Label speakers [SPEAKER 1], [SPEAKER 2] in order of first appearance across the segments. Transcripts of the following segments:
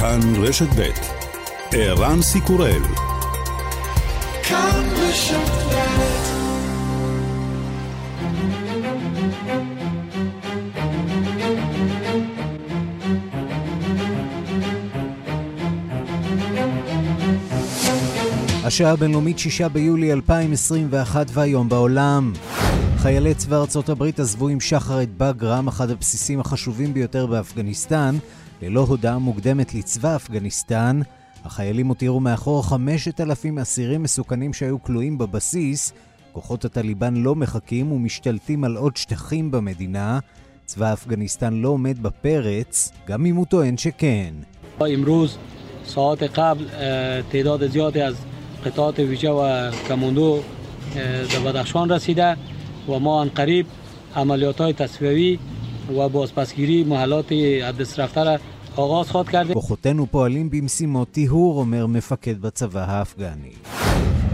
[SPEAKER 1] כאן רשת ב' ערן סיקורל השעה הבינלאומית 6 ביולי 2021 והיום בעולם. חיילי צבא ארצות הברית עזבו עם שחר את בגרם, אחד הבסיסים החשובים ביותר באפגניסטן, ללא הודעה מוקדמת לצבא אפגניסטן. החיילים הותירו מאחור 5,000 אסירים מסוכנים שהיו כלואים בבסיס. כוחות הטליבן לא מחכים ומשתלטים על עוד שטחים במדינה. צבא אפגניסטן לא עומד בפרץ, גם אם הוא טוען שכן.
[SPEAKER 2] امروز ساعات قبل تعداد زیادی از قطعات ویژه و کماندو به بدخشان رسیده و ما قریب عملیات های تصفیوی و بازپسگیری محلات عدس رفته را آغاز خواد کرده.
[SPEAKER 1] כוחותינו פועלים במשימות טיהור, אומר מפקד בצבא האפגני.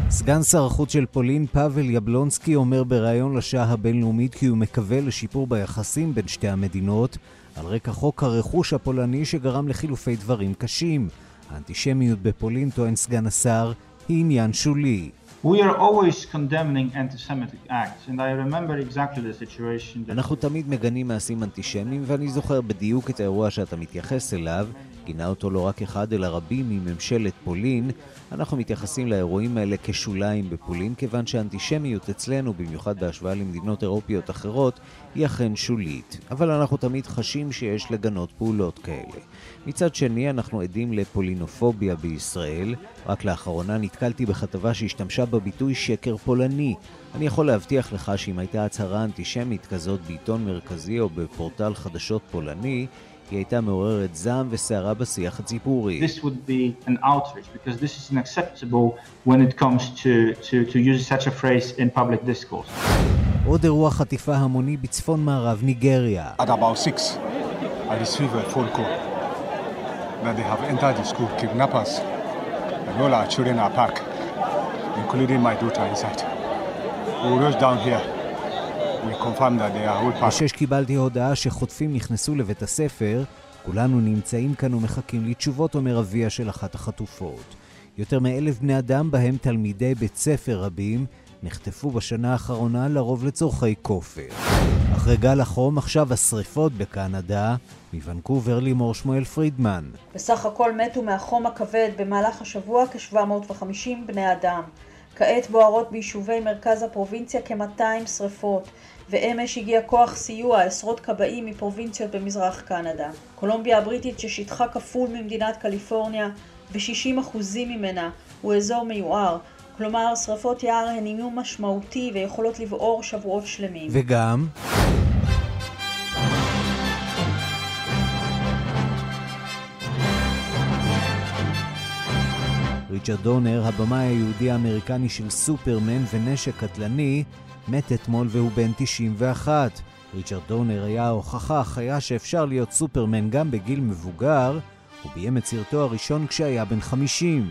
[SPEAKER 1] סגן שר החוץ של פולין, פאבל יבלונסקי, אומר בריאיון לשעה הבינלאומית כי הוא מקווה לשיפור ביחסים בין שתי המדינות, על רקע חוק הרכוש הפולני שגרם לחילופי דברים קשים. האנטישמיות בפולין, טוען סגן השר, היא עניין שולי.
[SPEAKER 3] We are always condemning anti-Semitic acts, and I remember exactly the situation.
[SPEAKER 1] אנחנו תמיד מגנים מעשים אנטישמיים, ואני זוכר בדיוק את האירוע שאתה מתייחס אליו. גינה אותו לא רק אחד, אלא רבים מממשלת פולין. אנחנו מתייחסים לאירועים האלה כשוליים בפולין, כיוון שהאנטישמיות אצלנו, במיוחד בהשוואה למדינות אירופיות אחרות, היא אכן שולית. אבל אנחנו תמיד חשים שיש לגנות פעולות כאלה. מצד שני, אנחנו עדים לפולינופוביה בישראל. רק לאחרונה נתקלתי בכתבה שהשתמשה בביטוי שקר פולני. אני יכול להבטיח לך שאם הייתה הצהרה אנטישמית כזאת בעיתון מרכזי או בפורטל חדשות פולני, היא הייתה מעוררת זעם וסערה בשיח הציבורי.
[SPEAKER 3] This would be an outrage because this is unacceptable when it comes to, to, to use such a phrase in public discourse.
[SPEAKER 1] עוד אירוע חטיפה המוני בצפון מערב ניגריה.
[SPEAKER 4] At about six, I received a phone call that they have entered the school, kidnappers, and all our children are parked, including my daughter inside. We rushed down here.
[SPEAKER 1] בשש קיבלתי הודעה שחוטפים נכנסו לבית הספר. כולנו נמצאים כאן ומחכים לתשובות, אומר אביה של אחת החטופות. יותר מאלף בני אדם, בהם תלמידי בית ספר רבים, נחטפו בשנה האחרונה לרוב לצורכי כופר. אחרי גל החום, עכשיו השריפות בקנדה, מוונקובר לימור שמואל פרידמן.
[SPEAKER 5] בסך הכל מתו מהחום הכבד במהלך השבוע כ-750 בני אדם. כעת בוערות ביישובי מרכז הפרובינציה כ-200 שריפות, ואמש הגיע כוח סיוע עשרות כבאים מפרובינציות במזרח קנדה. קולומביה הבריטית ששטחה כפול ממדינת קליפורניה ו-60% ממנה הוא אזור מיוער, כלומר שרפות יער הן איום משמעותי ויכולות לבעור שבועות שלמים.
[SPEAKER 1] וגם... ריצ'רד דונר, הבמאי היהודי האמריקני של סופרמן ונשק קטלני, מת אתמול והוא בן 91. ריצ'רד דונר היה ההוכחה החיה שאפשר להיות סופרמן גם בגיל מבוגר, הוא ביים את סרטו הראשון כשהיה בן 50.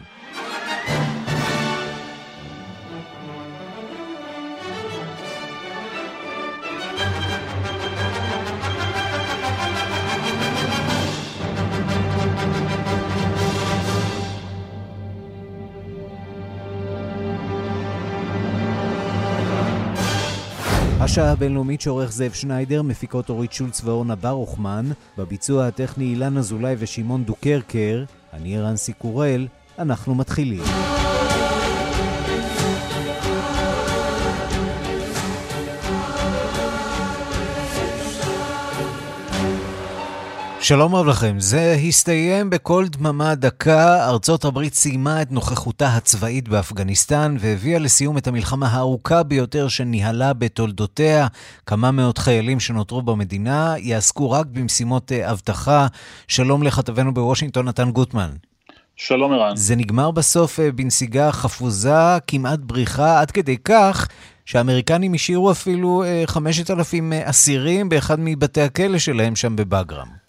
[SPEAKER 1] השעה הבינלאומית שעורך זאב שניידר, מפיקות אורית שולץ ואורנה ברוכמן, בביצוע הטכני אילן אזולאי ושמעון דוקרקר, אני רנסי קורל, אנחנו מתחילים. שלום רב לכם, זה הסתיים בקול דממה דקה. ארצות הברית סיימה את נוכחותה הצבאית באפגניסטן והביאה לסיום את המלחמה הארוכה ביותר שניהלה בתולדותיה. כמה מאות חיילים שנותרו במדינה יעסקו רק במשימות אה, אבטחה. שלום לכתבנו בוושינגטון, נתן גוטמן.
[SPEAKER 6] שלום ערן.
[SPEAKER 1] זה נגמר בסוף אה, בנסיגה חפוזה, כמעט בריחה, עד כדי כך שהאמריקנים השאירו אפילו 5,000 אה, אסירים באחד מבתי הכלא שלהם שם בבגרם.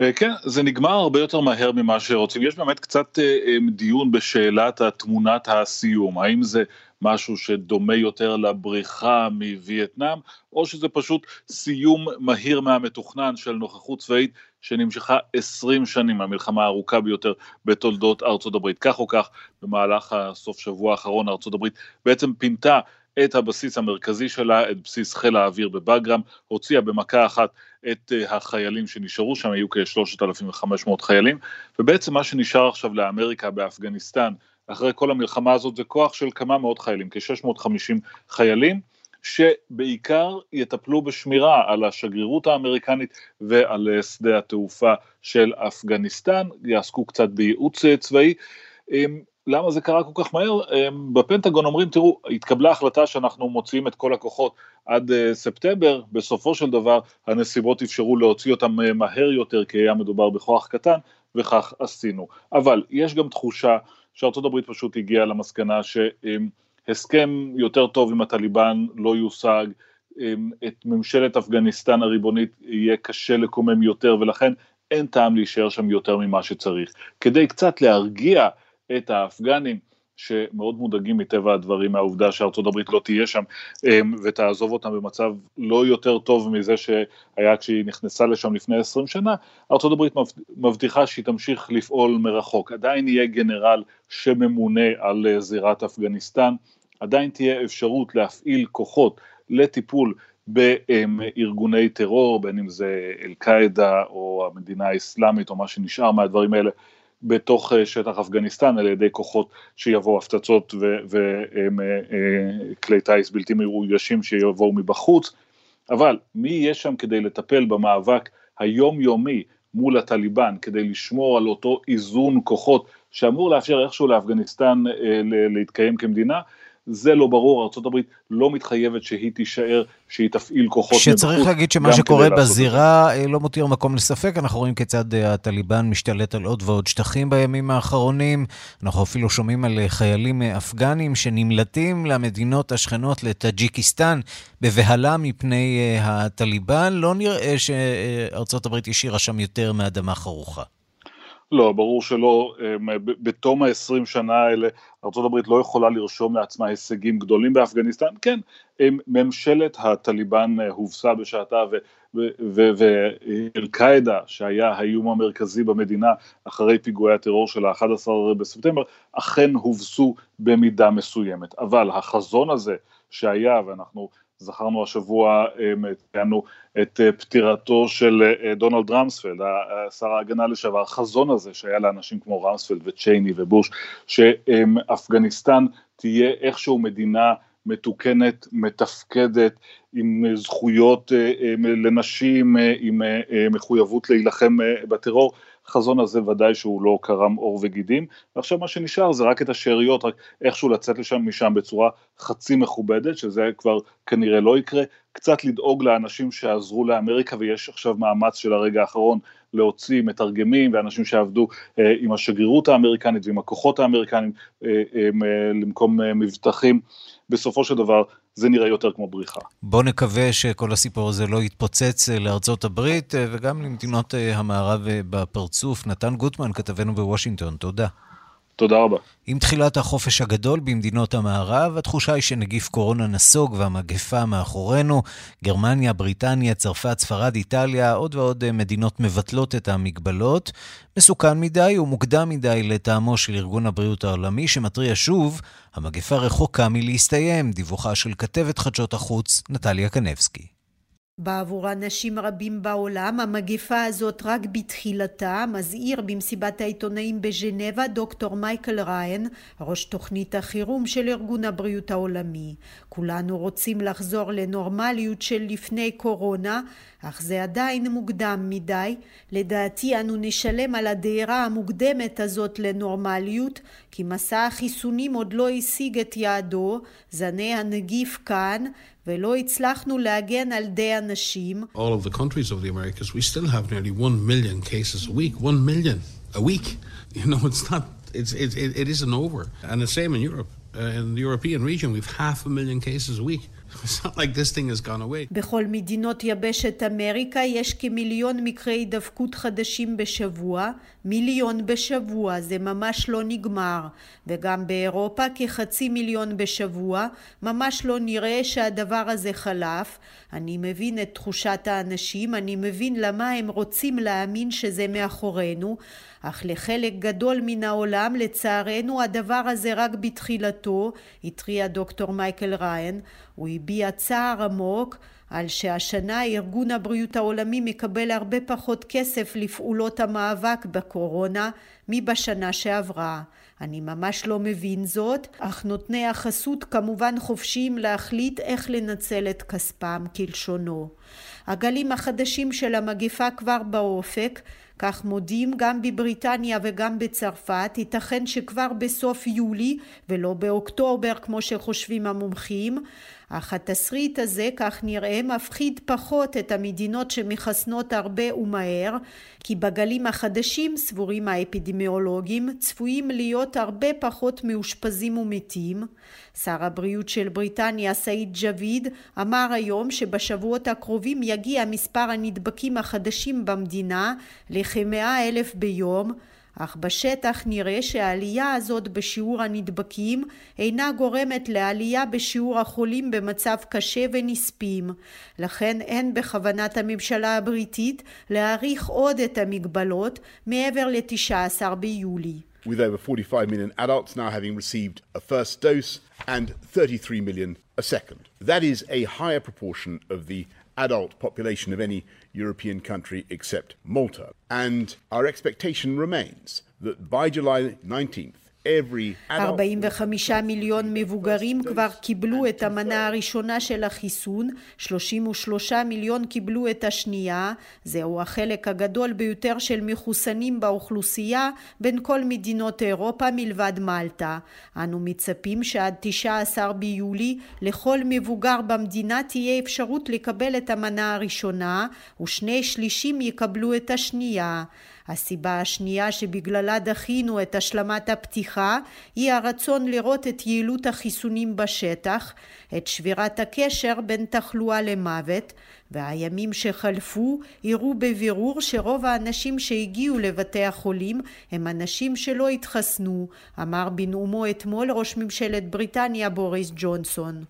[SPEAKER 6] אה, כן, זה נגמר הרבה יותר מהר ממה שרוצים. יש באמת קצת אה, אה, דיון בשאלת תמונת הסיום, האם זה משהו שדומה יותר לבריחה מווייטנאם, או שזה פשוט סיום מהיר מהמתוכנן של נוכחות צבאית שנמשכה 20 שנים, המלחמה הארוכה ביותר בתולדות ארצות הברית. כך או כך, במהלך הסוף שבוע האחרון ארצות הברית בעצם פינתה את הבסיס המרכזי שלה, את בסיס חיל האוויר בבגרם, הוציאה במכה אחת את אה, החיילים שנשארו שם, היו כ-3,500 חיילים, ובעצם מה שנשאר עכשיו לאמריקה באפגניסטן, אחרי כל המלחמה הזאת, זה כוח של כמה מאות חיילים, כ-650 חיילים, שבעיקר יטפלו בשמירה על השגרירות האמריקנית ועל אה, שדה התעופה של אפגניסטן, יעסקו קצת בייעוץ אה, צבאי. למה זה קרה כל כך מהר? בפנטגון אומרים, תראו, התקבלה החלטה שאנחנו מוציאים את כל הכוחות עד uh, ספטמבר, בסופו של דבר הנסיבות אפשרו להוציא אותם uh, מהר יותר, כי היה מדובר בכוח קטן, וכך עשינו. אבל יש גם תחושה שארצות הברית פשוט הגיעה למסקנה שהסכם יותר טוב עם הטליבן לא יושג, את ממשלת אפגניסטן הריבונית יהיה קשה לקומם יותר, ולכן אין טעם להישאר שם יותר ממה שצריך. כדי קצת להרגיע את האפגנים, שמאוד מודאגים מטבע הדברים מהעובדה שארצות הברית לא תהיה שם אמ, ותעזוב אותם במצב לא יותר טוב מזה שהיה כשהיא נכנסה לשם לפני 20 שנה, ארצות הברית מבטיחה שהיא תמשיך לפעול מרחוק. עדיין יהיה גנרל שממונה על אה, זירת אפגניסטן, עדיין תהיה אפשרות להפעיל כוחות לטיפול בארגוני טרור, בין אם זה אל-קאעידה או המדינה האסלאמית או מה שנשאר מהדברים האלה, בתוך אה, שטח אפגניסטן על ידי כוחות שיבואו הפצצות וכלי אה, אה, טיס בלתי מאוישים שיבואו מבחוץ, אבל מי יהיה שם כדי לטפל במאבק היומיומי מול הטליבן כדי לשמור על אותו איזון כוחות שאמור לאפשר איכשהו לאפגניסטן להתקיים כמדינה, זה לא ברור, ארה"ב לא מתחייבת שהיא תישאר, שהיא תפעיל כוחות
[SPEAKER 1] מבחוץ. שצריך להגיד שמה שקורה בזירה אה, לא מותיר מקום לספק, אנחנו רואים כיצד אה, הטליבן משתלט על עוד ועוד שטחים בימים האחרונים, אנחנו אפילו שומעים על אה, חיילים אפגנים שנמלטים למדינות השכנות לטאג'יקיסטן בבהלה מפני הטליבן, לא נראה שארה"ב השאירה שם יותר מאדמה חרוכה.
[SPEAKER 6] לא, ברור שלא. בתום ה-20 שנה האלה ארה"ב לא יכולה לרשום לעצמה הישגים גדולים באפגניסטן. כן, ממשלת הטליבן הובסה בשעתה ואל-קאעידה, שהיה האיום המרכזי במדינה אחרי פיגועי הטרור של ה-11 בספטמבר, אכן הובסו במידה מסוימת. אבל החזון הזה שהיה, ואנחנו זכרנו השבוע, ציינו את אה, פטירתו של אה, דונלד רמספלד, שר ההגנה לשעבר, החזון הזה שהיה לאנשים כמו רמספלד וצ'ייני ובוש, שאפגניסטן תהיה איכשהו מדינה מתוקנת, מתפקדת, עם זכויות אה, לנשים, עם מחויבות להילחם בטרור, החזון הזה ודאי שהוא לא קרם עור וגידים, ועכשיו מה שנשאר זה רק את השאריות, רק איכשהו לצאת לשם משם בצורה חצי מכובדת, שזה כבר כנראה לא יקרה, קצת לדאוג לאנשים שעזרו לאמריקה, ויש עכשיו מאמץ של הרגע האחרון להוציא מתרגמים ואנשים שעבדו אה, עם השגרירות האמריקנית ועם הכוחות האמריקנים אה, אה, למקום אה, מבטחים. בסופו של דבר זה נראה יותר כמו בריחה.
[SPEAKER 1] בוא נקווה שכל הסיפור הזה לא יתפוצץ אה, לארצות הברית אה, וגם למדינות אה, המערב בפרצוף. נתן גוטמן, כתבנו בוושינגטון, תודה.
[SPEAKER 6] תודה רבה.
[SPEAKER 1] עם תחילת החופש הגדול במדינות המערב, התחושה היא שנגיף קורונה נסוג והמגפה מאחורינו. גרמניה, בריטניה, צרפת, ספרד, איטליה, עוד ועוד מדינות מבטלות את המגבלות. מסוכן מדי ומוקדם מדי לטעמו של ארגון הבריאות העולמי, שמתריע שוב, המגפה רחוקה מלהסתיים. דיווחה של כתבת חדשות החוץ, נטליה קנבסקי.
[SPEAKER 7] בעבור אנשים רבים בעולם המגפה הזאת רק בתחילתה, מזהיר במסיבת העיתונאים בז'נבה דוקטור מייקל ריין, ראש תוכנית החירום של ארגון הבריאות העולמי. כולנו רוצים לחזור לנורמליות של לפני קורונה, אך זה עדיין מוקדם מדי. לדעתי אנו נשלם על הדהירה המוקדמת הזאת לנורמליות, כי מסע החיסונים עוד לא השיג את יעדו, זני הנגיף כאן, ולא הצלחנו להגן על די אנשים. It's it's, it, it, it isn't over. And the same in Europe. Uh, in the European region, we've half a million cases a week. בכל מדינות יבשת אמריקה יש כמיליון מקרי הידבקות חדשים בשבוע, מיליון בשבוע, זה ממש לא נגמר. וגם באירופה כחצי מיליון בשבוע, ממש לא נראה שהדבר הזה חלף. אני מבין את תחושת האנשים, אני מבין למה הם רוצים להאמין שזה מאחורינו, אך לחלק גדול מן העולם לצערנו הדבר הזה רק בתחילתו, התריע דוקטור מייקל ריין, הוא הביע צער עמוק על שהשנה ארגון הבריאות העולמי מקבל הרבה פחות כסף לפעולות המאבק בקורונה מבשנה שעברה. אני ממש לא מבין זאת, אך נותני החסות כמובן חופשיים להחליט איך לנצל את כספם כלשונו. הגלים החדשים של המגפה כבר באופק, כך מודים גם בבריטניה וגם בצרפת, ייתכן שכבר בסוף יולי ולא באוקטובר כמו שחושבים המומחים, אך התסריט הזה, כך נראה, מפחיד פחות את המדינות שמחסנות הרבה ומהר, כי בגלים החדשים, סבורים האפידמיולוגים, צפויים להיות הרבה פחות מאושפזים ומתים. שר הבריאות של בריטניה, סעיד ג'ביד, אמר היום שבשבועות הקרובים יגיע מספר הנדבקים החדשים במדינה לכמאה אלף ביום, אך בשטח נראה שהעלייה הזאת בשיעור הנדבקים אינה גורמת לעלייה בשיעור החולים במצב קשה ונספים. לכן אין בכוונת הממשלה הבריטית להאריך עוד את המגבלות מעבר ל-19 ביולי.
[SPEAKER 8] With over 45 million adults now having received a first dose and 33 million a second. That is a higher proportion of the adult population of any European country except Malta. And our expectation remains that by July 19th,
[SPEAKER 7] 45 מיליון מבוגרים כבר קיבלו את המנה הראשונה של החיסון, 33 מיליון קיבלו את השנייה, זהו החלק הגדול ביותר של מחוסנים באוכלוסייה בין כל מדינות אירופה מלבד מלטה. אנו מצפים שעד 19 ביולי לכל מבוגר במדינה תהיה אפשרות לקבל את המנה הראשונה ושני שלישים יקבלו את השנייה. הסיבה השנייה שבגללה דחינו את השלמת הפתיחה היא הרצון לראות את יעילות החיסונים בשטח, את שבירת הקשר בין תחלואה למוות, והימים שחלפו הראו בבירור שרוב האנשים שהגיעו לבתי החולים הם אנשים שלא התחסנו, אמר בנאומו אתמול ראש ממשלת בריטניה בוריס ג'ונסון.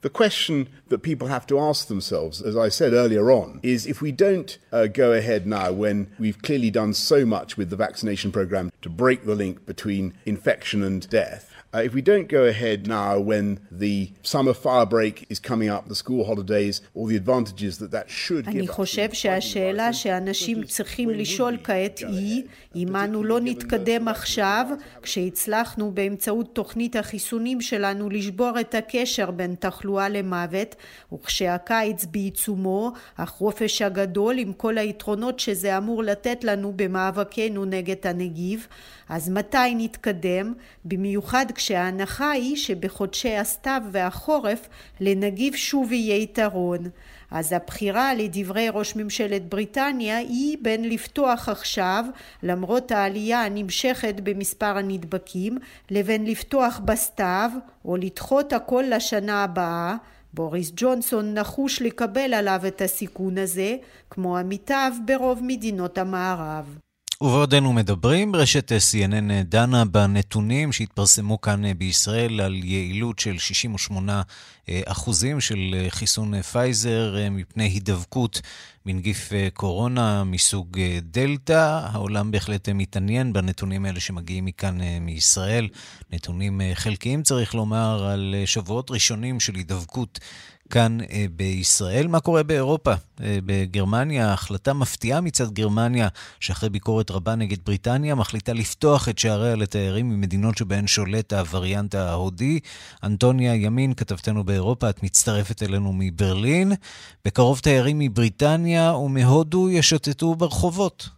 [SPEAKER 8] The question that people have to ask themselves, as I said earlier on, is if we don't uh, go ahead now when we've clearly done so much with the vaccination program to break the link between infection and death, Uh, if we don't go ahead now when the summer fire break is coming up, the school holidays, all the advantages that that should give us.
[SPEAKER 7] אני חושב שהשאלה שאנשים צריכים לשאול כעת היא, אם אנו לא נתקדם עכשיו, כשהצלחנו באמצעות תוכנית החיסונים שלנו לשבור את הקשר בין תחלואה למוות, וכשהקיץ בעיצומו, החופש הגדול עם כל היתרונות שזה אמור לתת לנו במאבקנו נגד הנגיף, אז מתי נתקדם? במיוחד כשההנחה היא שבחודשי הסתיו והחורף לנגיף שוב יהיה יתרון. אז הבחירה לדברי ראש ממשלת בריטניה היא בין לפתוח עכשיו למרות העלייה הנמשכת במספר הנדבקים לבין לפתוח בסתיו או לדחות הכל לשנה הבאה בוריס ג'ונסון נחוש לקבל עליו את הסיכון הזה כמו עמיתיו ברוב מדינות המערב.
[SPEAKER 1] ובעודנו מדברים, רשת CNN דנה בנתונים שהתפרסמו כאן בישראל על יעילות של 68 אחוזים של חיסון פייזר מפני הידבקות בנגיף קורונה מסוג דלתא. העולם בהחלט מתעניין בנתונים האלה שמגיעים מכאן מישראל. נתונים חלקיים, צריך לומר, על שבועות ראשונים של הידבקות כאן אה, בישראל. מה קורה באירופה? אה, בגרמניה, החלטה מפתיעה מצד גרמניה, שאחרי ביקורת רבה נגד בריטניה, מחליטה לפתוח את שעריה לתיירים ממדינות שבהן שולט הווריאנט ההודי. אנטוניה ימין, כתבתנו באירופה, את מצטרפת אלינו מברלין. בקרוב תיירים מבריטניה ומהודו ישוטטו ברחובות.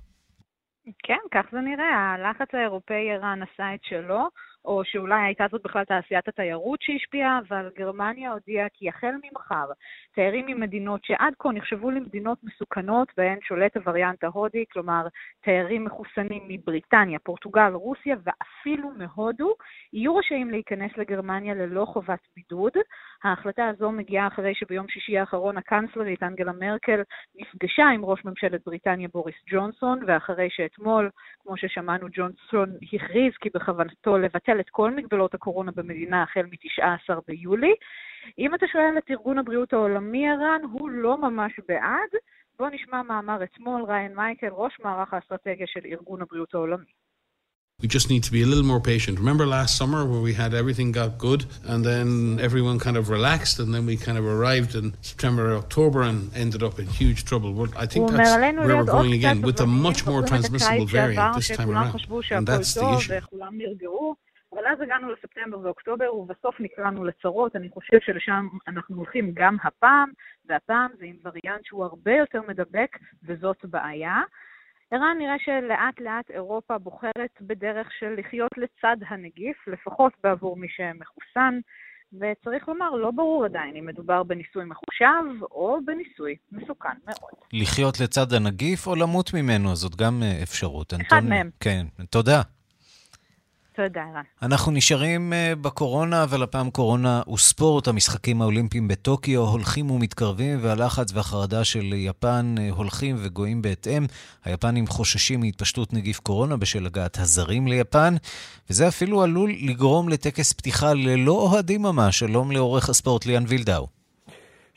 [SPEAKER 9] כן, כך זה נראה. הלחץ האירופאי איראן עשה את שלו. או שאולי הייתה זאת בכלל תעשיית התיירות שהשפיעה, אבל גרמניה הודיעה כי החל ממחר, תיירים ממדינות שעד כה נחשבו למדינות מסוכנות, בהן שולט הווריאנט ההודי, כלומר תיירים מחוסנים מבריטניה, פורטוגל, רוסיה ואפילו מהודו, יהיו רשאים להיכנס לגרמניה ללא חובת בידוד. ההחלטה הזו מגיעה אחרי שביום שישי האחרון הקנצלרית אנגלה מרקל נפגשה עם ראש ממשלת בריטניה בוריס ג'ונסון, ואחרי שאתמול, כמו ששמענו, ג'ונסון הכריז כי בכוונתו לבטל את כל מגבלות הקורונה במדינה החל מ-19 ביולי. אם אתה שואל את ארגון הבריאות העולמי, ערן, הוא לא ממש בעד. בואו נשמע מאמר אתמול, ריין מייקל, ראש מערך האסטרטגיה של ארגון הבריאות העולמי.
[SPEAKER 10] We just need to be a little more patient. Remember last summer where we had everything got good and then everyone kind of relaxed and then we kind of arrived in September or October and ended up in huge trouble. Well, I think that's where we're going again with a much more transmissible variant this time around. And that's the issue.
[SPEAKER 9] אבל אז הגענו לספטמבר ואוקטובר, ובסוף נקראנו לצרות. אני חושב שלשם אנחנו הולכים גם הפעם, והפעם זה עם וריאנט שהוא הרבה יותר מדבק, וזאת בעיה. ערן, נראה שלאט לאט אירופה בוחרת בדרך של לחיות לצד הנגיף, לפחות בעבור מי שמחוסן, וצריך לומר, לא ברור עדיין אם מדובר בניסוי מחושב או בניסוי מסוכן מאוד.
[SPEAKER 1] לחיות לצד הנגיף או למות ממנו, זאת גם אה, אפשרות.
[SPEAKER 9] אחד אנטון... מהם.
[SPEAKER 1] כן, תודה.
[SPEAKER 9] תודה, ערן.
[SPEAKER 1] אנחנו נשארים אה, בקורונה, אבל הפעם קורונה וספורט. המשחקים האולימפיים בטוקיו הולכים ומתקרבים, והלחץ והחרדה של יפן אה, הולכים וגואים בהתאם. היפנים חוששים מהתפשטות נגיף קורונה בשל הגעת הזרים ליפן, וזה אפילו עלול לגרום לטקס פתיחה ללא אוהדים ממש. שלום לעורך הספורט ליאן וילדאו.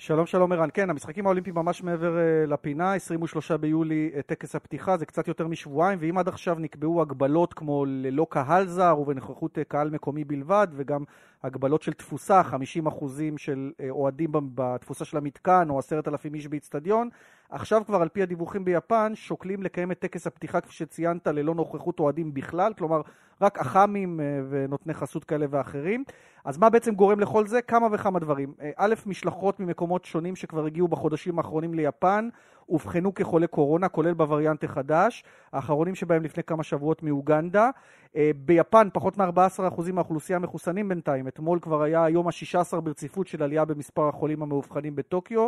[SPEAKER 11] שלום שלום ערן, כן, המשחקים האולימפיים ממש מעבר uh, לפינה, 23 ביולי uh, טקס הפתיחה, זה קצת יותר משבועיים, ואם עד עכשיו נקבעו הגבלות כמו ללא קהל זר ובנוכחות uh, קהל מקומי בלבד, וגם הגבלות של תפוסה, 50% של uh, אוהדים בתפוסה של המתקן, או 10,000 איש באיצטדיון, עכשיו כבר על פי הדיווחים ביפן, שוקלים לקיים את טקס הפתיחה, כפי שציינת, ללא נוכחות אוהדים בכלל, כלומר, רק אח"מים uh, ונותני חסות כאלה ואחרים. אז מה בעצם גורם לכל זה? כמה וכמה דברים. א', משלחות ממקומות שונים שכבר הגיעו בחודשים האחרונים ליפן, אובחנו כחולי קורונה, כולל בווריאנט החדש, האחרונים שבהם לפני כמה שבועות מאוגנדה. אה, ביפן פחות מ-14% מהאוכלוסייה מחוסנים בינתיים. אתמול כבר היה היום ה-16 ברציפות של עלייה במספר החולים המאובחנים בטוקיו,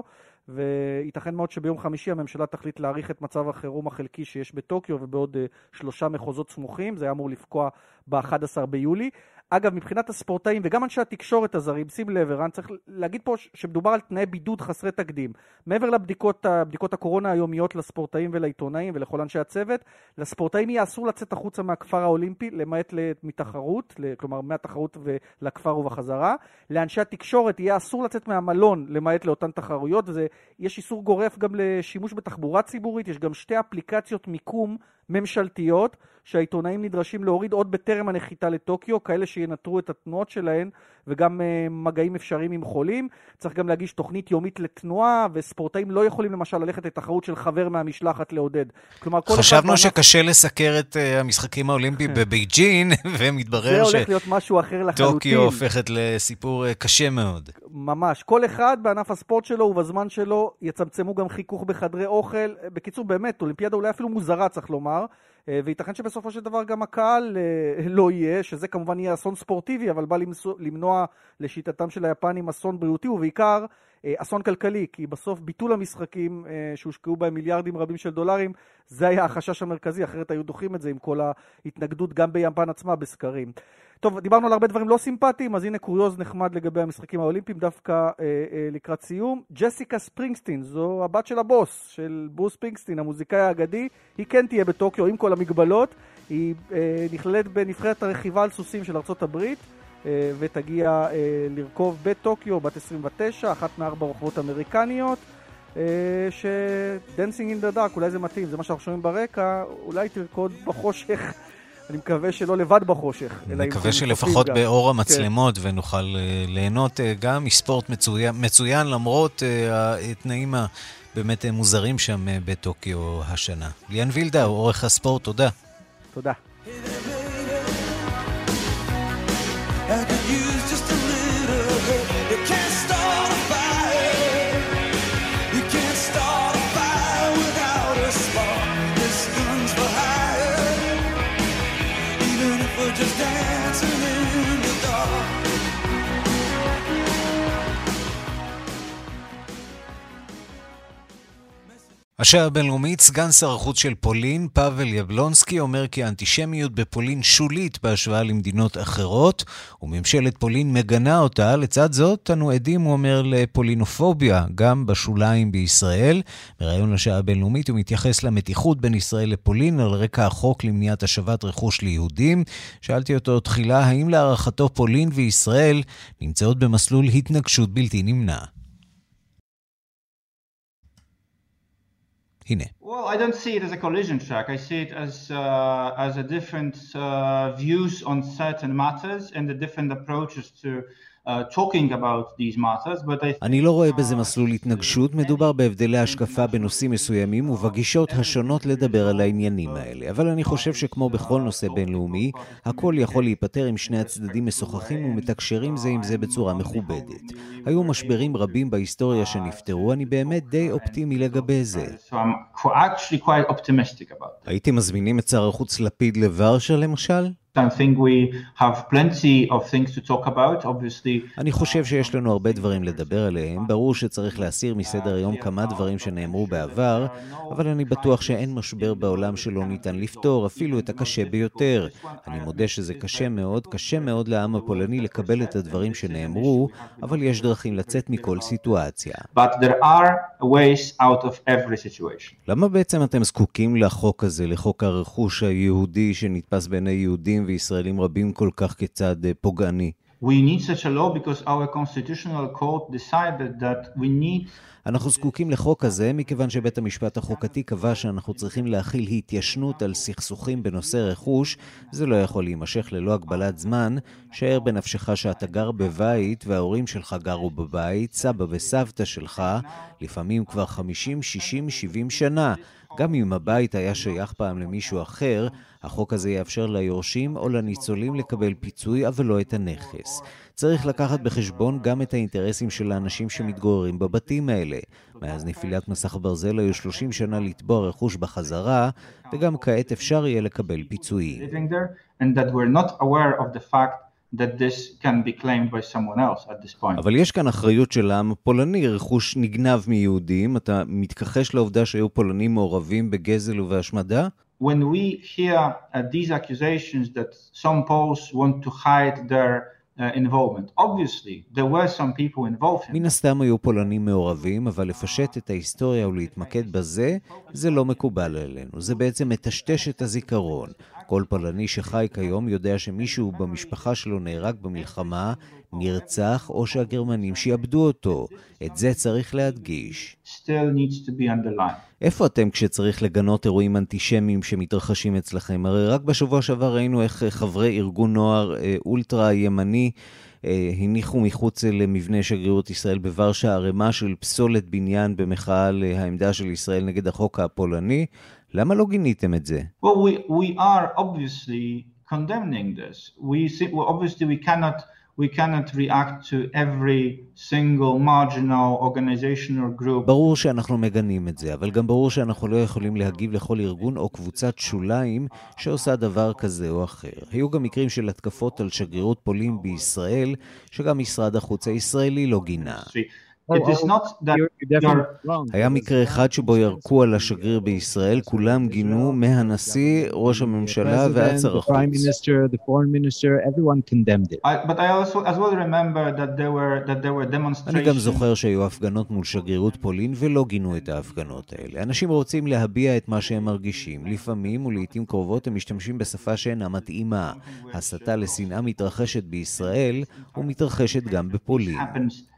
[SPEAKER 11] וייתכן מאוד שביום חמישי הממשלה תחליט להאריך את מצב החירום החלקי שיש בטוקיו ובעוד אה, שלושה מחוזות סמוכים, זה היה אמור לפקוע ב-11 ביולי. אגב, מבחינת הספורטאים וגם אנשי התקשורת הזרים, שים לב, ערן, צריך להגיד פה שמדובר על תנאי בידוד חסרי תקדים. מעבר לבדיקות בדיקות הקורונה היומיות לספורטאים ולעיתונאים ולכל אנשי הצוות, לספורטאים יהיה אסור לצאת החוצה מהכפר האולימפי, למעט מתחרות, כלומר מהתחרות לכפר ובחזרה. לאנשי התקשורת יהיה אסור לצאת מהמלון, למעט לאותן תחרויות, ויש איסור גורף גם לשימוש בתחבורה ציבורית, יש גם שתי אפליקציות מיקום ממשלתיות שהעיתונאים נדרשים להוריד עוד בטרם הנחיתה לטוקיו, כאלה שינטרו את התנועות שלהן וגם uh, מגעים אפשריים עם חולים. צריך גם להגיש תוכנית יומית לתנועה, וספורטאים לא יכולים למשל ללכת לתחרות של חבר מהמשלחת לעודד.
[SPEAKER 1] כלומר, כל חשבנו אחד... שקשה לסקר את uh, המשחקים האולימפיים בבייג'ין, ומתברר
[SPEAKER 11] ש... זה הולך להיות משהו אחר לחלוטין.
[SPEAKER 1] טוקיו הופכת לסיפור uh, קשה מאוד.
[SPEAKER 11] ממש. כל אחד בענף הספורט שלו ובזמן שלו יצמצמו גם חיכוך בחדרי אוכל. בקיצור, באמת, אולימפיאדה אולי אפילו מוזרה, צריך לומר. אה, וייתכן שבסופו של דבר גם הקהל אה, לא יהיה, שזה כמובן יהיה אסון ספורטיבי, אבל בא למנוע לשיטתם של היפנים אסון בריאותי, ובעיקר אה, אסון כלכלי, כי בסוף ביטול המשחקים שהושקעו בהם מיליארדים רבים של דולרים, זה היה החשש המרכזי, אחרת היו דוחים את זה עם כל ההתנגדות גם ביפן עצמה בסקרים. טוב, דיברנו על הרבה דברים לא סימפטיים, אז הנה קוריוז נחמד לגבי המשחקים האולימפיים, דווקא אה, אה, לקראת סיום. ג'סיקה ספרינגסטין, זו הבת של הבוס, של ברוס ספרינגסטין, המוזיקאי האגדי, היא כן תהיה בטוקיו עם כל המגבלות, היא אה, נכללת בנבחרת הרכיבה על סוסים של ארצות הברית. אה, ותגיע אה, לרכוב בטוקיו, בת 29, אחת מארבע רוכבות אמריקניות, ש Dancing in the Dark, אולי זה מתאים, זה מה שאנחנו שומעים ברקע, אולי תרקוד בחושך אני מקווה שלא לבד בחושך.
[SPEAKER 1] מקווה שלפחות באור המצלמות, כן. ונוכל uh, ליהנות uh, גם מספורט מצוין, מצוין למרות uh, התנאים הבאמת מוזרים שם uh, בטוקיו השנה. ליאן וילדה, עורך הספורט, תודה.
[SPEAKER 11] תודה. just dancing in
[SPEAKER 1] השעה הבינלאומית, סגן שר החוץ של פולין, פאבל יבלונסקי, אומר כי האנטישמיות בפולין שולית בהשוואה למדינות אחרות, וממשלת פולין מגנה אותה. לצד זאת, אנו עדים, הוא אומר, לפולינופוביה, גם בשוליים בישראל. בריאיון לשעה הבינלאומית הוא מתייחס למתיחות בין ישראל לפולין על רקע החוק למניעת השבת רכוש ליהודים. שאלתי אותו תחילה, האם להערכתו פולין וישראל נמצאות במסלול התנגשות בלתי נמנע? הנה.
[SPEAKER 3] Well, I don't see it as a collision track. I see it as, uh, as a different uh, views on certain matters and the different approaches to
[SPEAKER 1] אני לא רואה בזה מסלול התנגשות, מדובר בהבדלי השקפה בנושאים מסוימים ובגישות השונות לדבר על העניינים האלה. אבל אני חושב שכמו בכל נושא בינלאומי, הכל יכול להיפתר אם שני הצדדים משוחחים ומתקשרים זה עם זה בצורה מכובדת. היו משברים רבים בהיסטוריה שנפתרו, אני באמת די אופטימי לגבי זה. הייתם מזמינים את שר החוץ לפיד לוורשה למשל?
[SPEAKER 3] I think we have plenty of things to talk about, obviously.
[SPEAKER 1] אני חושב שיש לנו הרבה דברים לדבר עליהם. ברור שצריך להסיר מסדר היום כמה דברים שנאמרו בעבר, אבל אני בטוח שאין משבר בעולם שלא ניתן לפתור, אפילו את הקשה ביותר. אני מודה שזה קשה מאוד, קשה מאוד לעם הפולני לקבל את הדברים שנאמרו, אבל יש דרכים לצאת מכל סיטואציה. למה בעצם אתם זקוקים לחוק הזה, לחוק הרכוש היהודי שנתפס בעיני יהודים וישראלים רבים כל כך כצד פוגעני.
[SPEAKER 3] We need such a law because our constitutional court decided that we need
[SPEAKER 1] אנחנו זקוקים לחוק הזה מכיוון שבית המשפט החוקתי קבע שאנחנו צריכים להכיל התיישנות על סכסוכים בנושא רכוש. זה לא יכול להימשך ללא הגבלת זמן. שער בנפשך שאתה גר בבית וההורים שלך גרו בבית, סבא וסבתא שלך, לפעמים כבר 50, 60, 70 שנה. גם אם הבית היה שייך פעם למישהו אחר, החוק הזה יאפשר ליורשים או לניצולים לקבל פיצוי, אבל לא את הנכס. צריך לקחת בחשבון גם את האינטרסים של האנשים שמתגוררים בבתים האלה. מאז נפילת מסך ברזל היו 30 שנה לתבוע רכוש בחזרה, וגם כעת אפשר יהיה לקבל פיצויים.
[SPEAKER 3] that this can be claimed by someone else at this point.
[SPEAKER 1] אבל יש כאן אחריות של העם הפולני, רכוש נגנב מיהודים. אתה מתכחש לעובדה שהיו פולנים מעורבים בגזל ובהשמדה?
[SPEAKER 3] When we hear uh, these accusations that some Poles want to hide their.
[SPEAKER 1] מן הסתם היו פולנים מעורבים, אבל לפשט את ההיסטוריה ולהתמקד בזה, זה לא מקובל עלינו. זה בעצם מטשטש את הזיכרון. כל פולני שחי כיום יודע שמישהו במשפחה שלו נהרג במלחמה, נרצח, או שהגרמנים שיעבדו אותו. את זה צריך להדגיש. איפה אתם כשצריך לגנות אירועים אנטישמיים שמתרחשים אצלכם? הרי רק בשבוע שעבר ראינו איך חברי ארגון נוער אולטרה ימני הניחו מחוץ למבנה שגרירות ישראל בוורשה ערימה של פסולת בניין במחאה על העמדה של ישראל נגד החוק הפולני. למה לא גיניתם את זה?
[SPEAKER 3] Well, we, we are we cannot react to every single marginal organization or group.
[SPEAKER 1] ברור שאנחנו מגנים את זה, אבל גם ברור שאנחנו לא יכולים להגיב לכל ארגון או קבוצת שוליים שעושה דבר כזה או אחר. היו גם מקרים של התקפות על שגרירות פולין בישראל, שגם משרד החוץ הישראלי לא גינה. היה מקרה אחד שבו ירקו על השגריר בישראל, כולם גינו מהנשיא, ראש הממשלה ועד שר החוץ. אני גם זוכר שהיו הפגנות מול שגרירות פולין ולא גינו את ההפגנות האלה. אנשים רוצים להביע את מה שהם מרגישים. לפעמים ולעיתים קרובות הם משתמשים בשפה שאינה מתאימה. הסתה לשנאה מתרחשת בישראל ומתרחשת גם בפולין.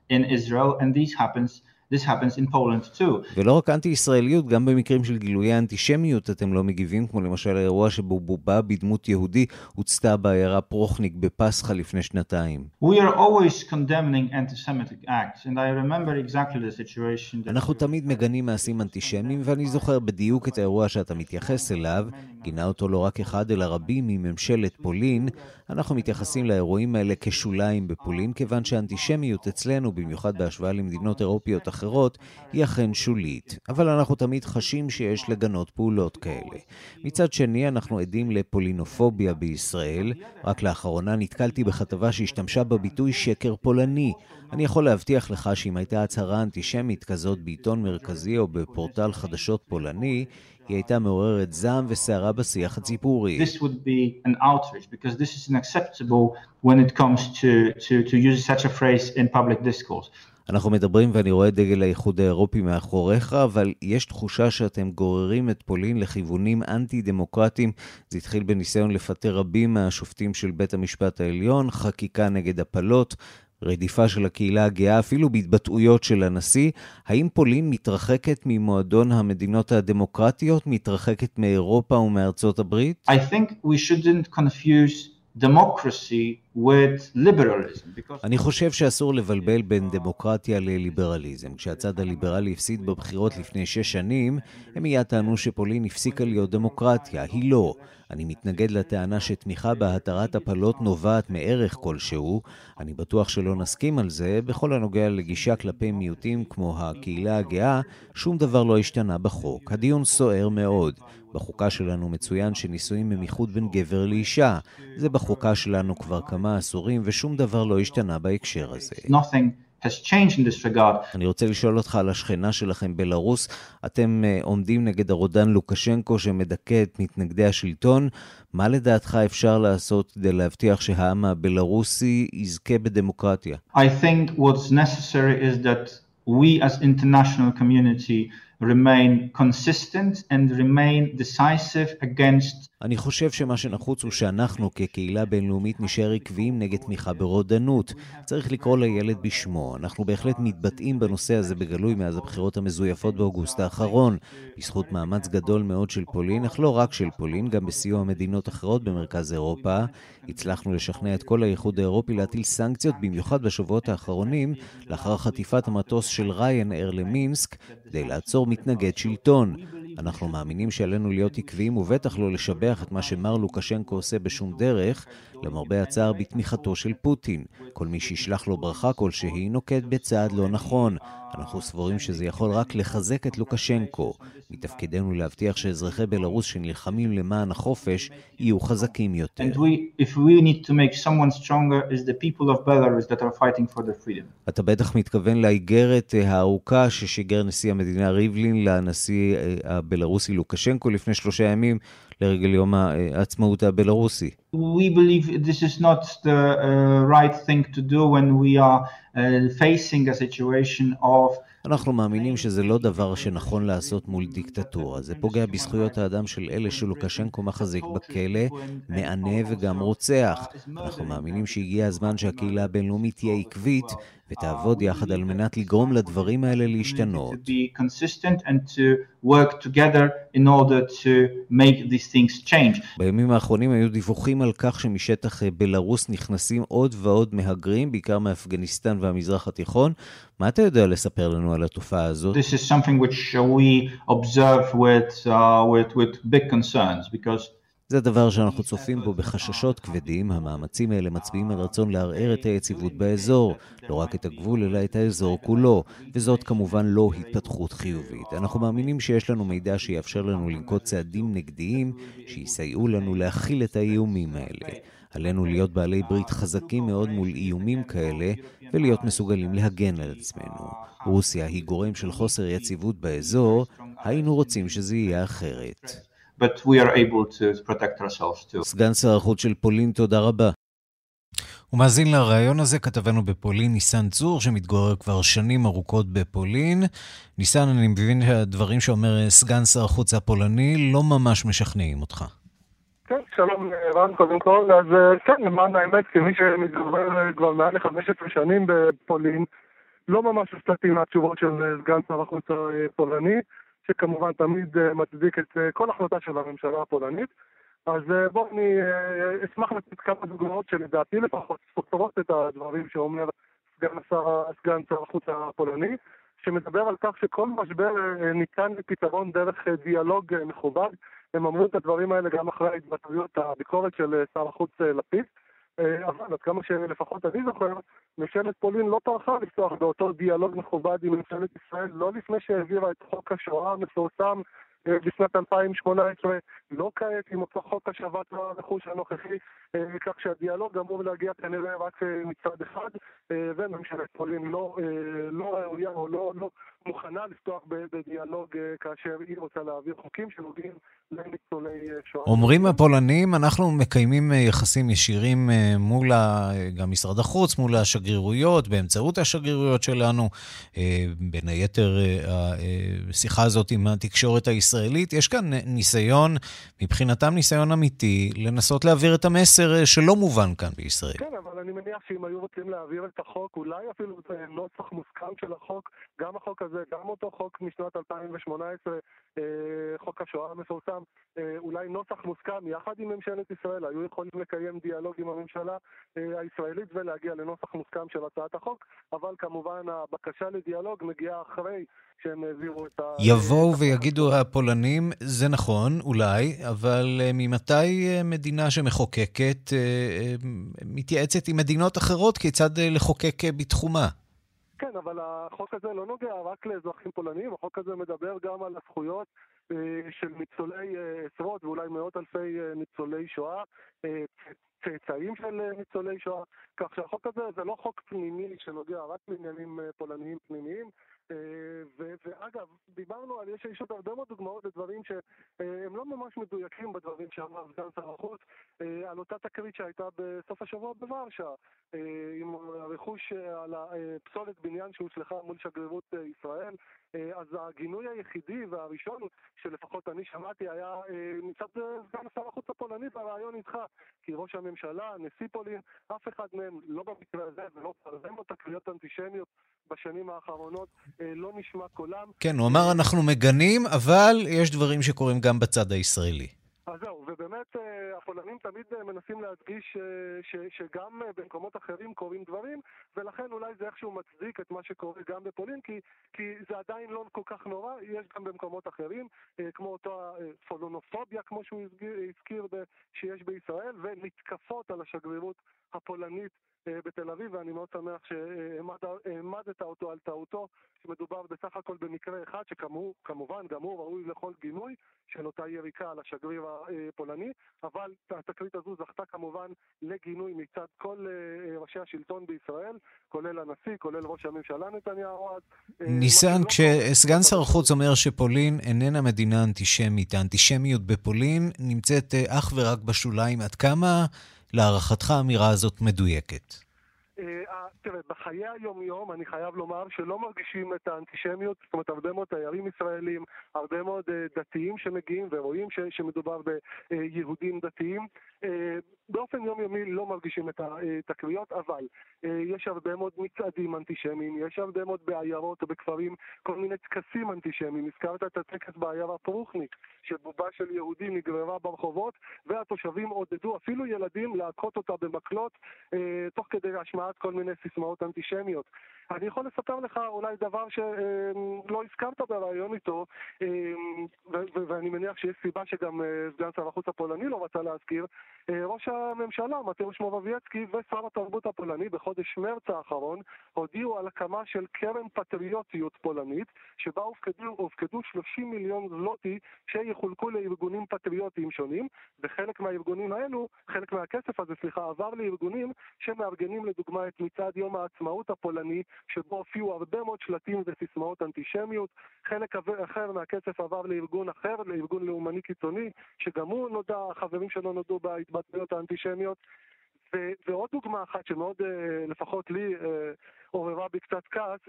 [SPEAKER 3] In Israel, and this happens This happens in Poland too.
[SPEAKER 1] ולא רק אנטי-ישראליות, גם במקרים של גילויי אנטישמיות אתם לא מגיבים, כמו למשל האירוע שבו בובה בדמות יהודי הוצתה בעיירה פרוכניק בפסחא לפני שנתיים.
[SPEAKER 3] We are always condemning anti-Semitic acts, and I remember exactly the situation that...
[SPEAKER 1] אנחנו תמיד מגנים מעשים אנטישמיים, ואני זוכר בדיוק את האירוע שאתה מתייחס אליו. גינה אותו לא רק אחד, אלא רבים מממשלת פולין. אנחנו מתייחסים לאירועים האלה כשוליים בפולין, כיוון שהאנטישמיות אצלנו, במיוחד בהשוואה למדינות אירופיות אחרות היא אכן שולית, אבל אנחנו תמיד חשים שיש לגנות פעולות כאלה. מצד שני, אנחנו עדים לפולינופוביה בישראל. רק לאחרונה נתקלתי בכתבה שהשתמשה בביטוי שקר פולני. אני יכול להבטיח לך שאם הייתה הצהרה אנטישמית כזאת בעיתון מרכזי או בפורטל חדשות פולני, היא הייתה מעוררת זעם וסערה בשיח הציבורי.
[SPEAKER 3] This would be an outrage because this is unacceptable when it comes to, to, to use such a phrase in public discourse.
[SPEAKER 1] אנחנו מדברים ואני רואה דגל האיחוד האירופי מאחוריך, אבל יש תחושה שאתם גוררים את פולין לכיוונים אנטי-דמוקרטיים. זה התחיל בניסיון לפטר רבים מהשופטים של בית המשפט העליון, חקיקה נגד הפלות, רדיפה של הקהילה הגאה, אפילו בהתבטאויות של הנשיא. האם פולין מתרחקת ממועדון המדינות הדמוקרטיות, מתרחקת מאירופה ומארצות הברית?
[SPEAKER 3] I think we shouldn't confuse democracy.
[SPEAKER 1] אני חושב שאסור לבלבל בין דמוקרטיה לליברליזם. כשהצד הליברלי הפסיד בבחירות לפני שש שנים, הם מיד טענו שפולין הפסיקה להיות דמוקרטיה. היא לא. אני מתנגד לטענה שתמיכה בהתרת הפלות נובעת מערך כלשהו. אני בטוח שלא נסכים על זה. בכל הנוגע לגישה כלפי מיעוטים כמו הקהילה הגאה, שום דבר לא השתנה בחוק. הדיון סוער מאוד. בחוקה שלנו מצוין שנישואים הם איחוד בין גבר לאישה. זה בחוקה שלנו כבר כמה עשורים, ושום דבר לא השתנה בהקשר הזה.
[SPEAKER 3] has changed in this regard.
[SPEAKER 1] אני רוצה לשאול אותך על השכנה שלכם בלרוס. אתם uh, עומדים נגד הרודן לוקשנקו שמדכא את מתנגדי השלטון. מה לדעתך אפשר לעשות כדי להבטיח שהעם הבלרוסי יזכה בדמוקרטיה?
[SPEAKER 3] I think what's necessary is that we as international community remain consistent and remain decisive against
[SPEAKER 1] אני חושב שמה שנחוץ הוא שאנחנו כקהילה בינלאומית נשאר עקביים נגד תמיכה ברודנות. צריך לקרוא לילד בשמו. אנחנו בהחלט מתבטאים בנושא הזה בגלוי מאז הבחירות המזויפות באוגוסט האחרון, בזכות מאמץ גדול מאוד של פולין, אך לא רק של פולין, גם בסיוע מדינות אחרות במרכז אירופה. הצלחנו לשכנע את כל האיחוד האירופי להטיל סנקציות, במיוחד בשבועות האחרונים, לאחר חטיפת המטוס של ריין אייר למינסק, כדי לעצור מתנגד שלטון. אנחנו מאמינים שעלינו להיות עקביים ובטח לא לשבח את מה שמר לוקשנקו עושה בשום דרך, למרבה הצער בתמיכתו של פוטין. כל מי שישלח לו ברכה כלשהי נוקט בצעד לא נכון. אנחנו סבורים שזה יכול רק לחזק את לוקשנקו. מתפקידנו להבטיח שאזרחי בלרוס שנלחמים למען החופש יהיו חזקים יותר. אתה בטח מתכוון לאיגרת הארוכה ששיגר נשיא המדינה ריבלין לנשיא הבלרוסי לוקשנקו לפני שלושה ימים לרגל יום העצמאות הבלרוסי.
[SPEAKER 3] We believe this is not the uh, right thing to do when we are uh, facing a situation of
[SPEAKER 1] אנחנו מאמינים שזה לא דבר שנכון לעשות מול דיקטטורה. זה פוגע בזכויות האדם של אלה שלוקשנקו מחזיק בכלא, מענה וגם רוצח. אנחנו מאמינים שהגיע הזמן שהקהילה הבינלאומית תהיה עקבית ותעבוד יחד על מנת לגרום לדברים האלה להשתנות. בימים האחרונים היו דיווחים על כך שמשטח בלרוס נכנסים עוד ועוד מהגרים, בעיקר מאפגניסטן והמזרח התיכון. מה אתה יודע לספר לנו על התופעה הזאת?
[SPEAKER 3] This is something which we observe with, uh, with, with big concerns because
[SPEAKER 1] זה דבר שאנחנו צופים בו בחששות כבדים. המאמצים האלה מצביעים על רצון לערער את היציבות באזור, לא רק את הגבול, אלא את האזור כולו, וזאת כמובן לא התפתחות חיובית. אנחנו מאמינים שיש לנו מידע שיאפשר לנו לנקוט צעדים נגדיים שיסייעו לנו להכיל את האיומים האלה. עלינו להיות בעלי ברית חזקים מאוד מול איומים כאלה, ולהיות מסוגלים להגן על עצמנו. רוסיה היא גורם של חוסר יציבות באזור, היינו רוצים שזה יהיה אחרת.
[SPEAKER 3] But we are able to protect ourselves too.
[SPEAKER 1] סגן שר החוץ של פולין, תודה רבה. הוא מאזין לרעיון הזה, כתבנו בפולין, ניסן צור, שמתגורר כבר שנים ארוכות בפולין. ניסן, אני מבין שהדברים שאומר סגן שר החוץ הפולני לא ממש משכנעים אותך.
[SPEAKER 12] כן, שלום רן קודם כל. אז כן, למען האמת, כמי שמתגורר כבר מעל ל-15 שנים בפולין, לא ממש הופתעתי מהתשובות של סגן שר החוץ הפולני. שכמובן תמיד מצדיק את כל החלטה של הממשלה הפולנית. אז בואו אני אשמח לתת כמה דוגמאות שלדעתי לפחות סותרות את הדברים שאומר סגן, השר, סגן שר החוץ הפולני, שמדבר על כך שכל משבר ניתן לפתרון דרך דיאלוג מכובד. הם אמרו את הדברים האלה גם אחרי ההתבטאויות הביקורת של שר החוץ לפיד. אבל עד כמה שלפחות אני זוכר, ממשלת פולין לא טרחה לפתוח באותו דיאלוג מכובד עם ממשלת ישראל, לא לפני שהעבירה את חוק השואה המפורסם בשנת 2018, לא כעת עם אותו חוק השבת הרכוש הנוכחי, כך שהדיאלוג אמור להגיע כנראה רק מצד אחד, וממשלת פולין לא, לא ראויה או לא, לא מוכנה לפתוח בדיאלוג כאשר היא רוצה להעביר חוקים שנוגעים לניצולי שואה.
[SPEAKER 1] אומרים הפולנים, אנחנו מקיימים יחסים ישירים מול גם משרד החוץ, מול השגרירויות, באמצעות השגרירויות שלנו, בין היתר השיחה הזאת עם התקשורת הישראלית. יש כאן ניסיון, מבחינתם ניסיון אמיתי, לנסות להעביר את המסר שלא מובן כאן בישראל.
[SPEAKER 12] כן, אבל אני מניח שאם היו רוצים להעביר את החוק, אולי אפילו נוסח מוסכם של החוק, גם החוק הזה, גם אותו חוק משנת 2018, חוק השואה המפורסם, אולי נוסח מוסכם יחד עם ממשלת ישראל, היו יכולים לקיים דיאלוג עם הממשלה הישראלית ולהגיע לנוסח מוסכם של הצעת החוק, אבל כמובן הבקשה לדיאלוג מגיעה אחרי שהם העבירו את ה...
[SPEAKER 1] יבואו ויגידו הפולנים, זה נכון, אולי, אבל ממתי מדינה שמחוקקת מתייעצת עם מדינות אחרות כיצד לחוקק בתחומה?
[SPEAKER 12] כן, אבל החוק הזה לא נוגע רק לאזרחים פולנים, החוק הזה מדבר גם על הזכויות של ניצולי עשרות ואולי מאות אלפי ניצולי שואה, צאצאים של ניצולי שואה, כך שהחוק הזה זה לא חוק פנימי שנוגע רק לעניינים פולניים פנימיים. ואגב, דיברנו על, יש עוד הרבה מאוד דוגמאות לדברים שהם לא ממש מדויקים בדברים שאמר סגן שר החוץ, על אותה תקרית שהייתה בסוף השבוע בוורשה, עם הרכוש על הפסולת בניין שהושלכה מול שגרירות ישראל, אז הגינוי היחידי והראשון שלפחות אני שמעתי היה מצד סגן שר החוץ הפולני ברעיון איתך, כי ראש הממשלה, נשיא פולין, אף אחד מהם, לא במקרה הזה ולא הרבה מאוד תקריות אנטישמיות בשנים האחרונות, לא נשמע קולם.
[SPEAKER 1] כן, הוא אמר אנחנו מגנים, אבל יש דברים שקורים גם בצד הישראלי.
[SPEAKER 12] אז זהו, ובאמת הפולנים תמיד מנסים להדגיש ש, שגם במקומות אחרים קורים דברים, ולכן אולי זה איכשהו מצדיק את מה שקורה גם בפולין, כי, כי זה עדיין לא כל כך נורא, יש גם במקומות אחרים, כמו אותו פולונופוביה, כמו שהוא הזכיר, שיש בישראל, ומתקפות על השגרירות הפולנית בתל אביב, ואני מאוד שמח שהעמדת אותו על טעותו, שמדובר בסך הכל במקרה אחד, שכמובן גם הוא ראוי לכל גינוי של אותה יריקה על השגריר הפולני, אבל התקרית הזו זכתה כמובן לגינוי מצד כל ראשי השלטון בישראל, כולל הנשיא, כולל ראש הממשלה נתניהו אז.
[SPEAKER 1] ניסן, כשסגן שר החוץ אומר שפולין איננה מדינה אנטישמית, האנטישמיות בפולין נמצאת אך ורק בשוליים, עד כמה... להערכתך האמירה הזאת מדויקת?
[SPEAKER 12] תראה, בחיי היום-יום אני חייב לומר שלא מרגישים את האנטישמיות, זאת אומרת הרבה מאוד תיירים ישראלים, הרבה מאוד דתיים שמגיעים ורואים שמדובר ביהודים דתיים. באופן יומיומי לא מרגישים את התקריות, אבל יש הרבה מאוד מצעדים אנטישמיים, יש הרבה מאוד בעיירות או בכפרים כל מיני טקסים אנטישמיים. הזכרת את הטקס בעיירה פרוכניק, שבובה של יהודים נגררה ברחובות, והתושבים עודדו אפילו ילדים להכות אותה במקלות, תוך כדי השמעת כל מיני סיסמאות אנטישמיות. אני יכול לספר לך אולי דבר שלא הזכרת בריאיון איתו, ואני מניח שיש סיבה שגם סגן שר החוץ הפולני לא רצה להזכיר. ראש הממשלה, מתאוש מורבייצקי ושר התרבות הפולני בחודש מרץ האחרון הודיעו על הקמה של קרן פטריוטיות פולנית, שבה הופקדו, הופקדו 30 מיליון זלוטי שיחולקו לארגונים פטריוטיים שונים, וחלק מהארגונים האלו, חלק מהכסף הזה, סליחה, עבר לארגונים שמארגנים לדוגמה את מצעד יום העצמאות הפולני, שבו הופיעו הרבה מאוד שלטים וסיסמאות אנטישמיות, חלק אחר מהכסף עבר לארגון אחר, לארגון לאומני קיצוני, שגם הוא נודע, החברים שלו נודעו בהתבטאויות האנטישמיות. ו- ועוד דוגמה אחת שמאוד, לפחות לי, עוררה בי קצת כעס,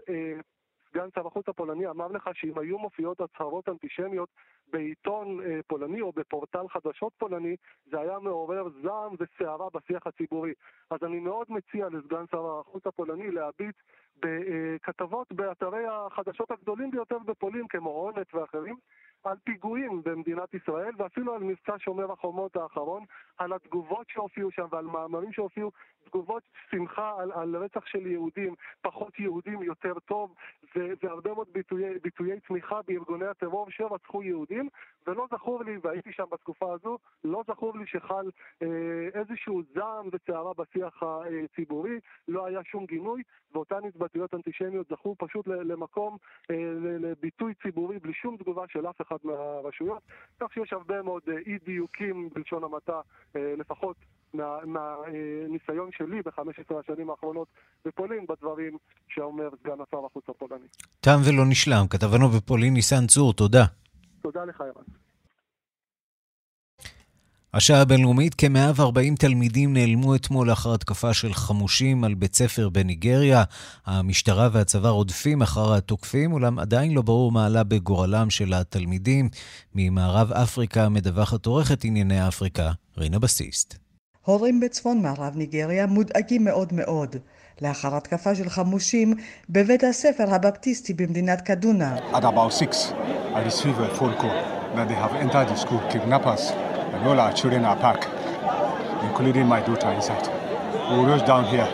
[SPEAKER 12] סגן שר החוץ הפולני אמר לך שאם היו מופיעות הצהרות אנטישמיות בעיתון אה, פולני או בפורטל חדשות פולני, זה היה מעורר זעם וסערה בשיח הציבורי. אז אני מאוד מציע לסגן שר החוץ הפולני להביט בכתבות באתרי החדשות הגדולים ביותר בפולין, כמו הונט ואחרים, על פיגועים במדינת ישראל ואפילו על מבצע שומר החומות האחרון, על התגובות שהופיעו שם ועל מאמרים שהופיעו, תגובות שמחה על, על רצח של יהודים, פחות יהודים יותר טוב, והרבה מאוד ביטויי, ביטויי תמיכה בארגוני הטרור שרצחו יהודים, ולא זכור לי, והייתי שם בתקופה הזו, לא זכור לי שחל אה, איזשהו זעם וסערה בשיח הציבורי, לא היה שום גינוי, ואותן התבטאויות אנטישמיות זכו פשוט למקום, אה, לביטוי ציבורי בלי שום תגובה של אף אחד מהרשויות, כך שיש הרבה מאוד אה, אי דיוקים בלשון המעטה, אה, לפחות מהניסיון מה, שלי ב-15 השנים האחרונות בפולין בדברים שאומר סגן השר החוץ הפולני.
[SPEAKER 1] תם ולא נשלם, כתבנו בפולין ניסן צור, תודה.
[SPEAKER 12] תודה לך, ערן.
[SPEAKER 1] השעה הבינלאומית, כ-140 תלמידים נעלמו אתמול לאחר התקפה של חמושים על בית ספר בניגריה. המשטרה והצבא רודפים אחר התוקפים, אולם עדיין לא ברור מה עלה בגורלם של התלמידים. ממערב אפריקה מדווחת עורכת ענייני אפריקה, רינה בסיסט.
[SPEAKER 13] הורים בצפון מערב ניגריה מודאגים מאוד מאוד. לאחר התקפה של חמושים בבית הספר הבפטיסטי במדינת קדונה.
[SPEAKER 4] At about six, I received a phone call that they have entered the school, kidnappers. and all our children are packed, including my daughter inside. We rush down here.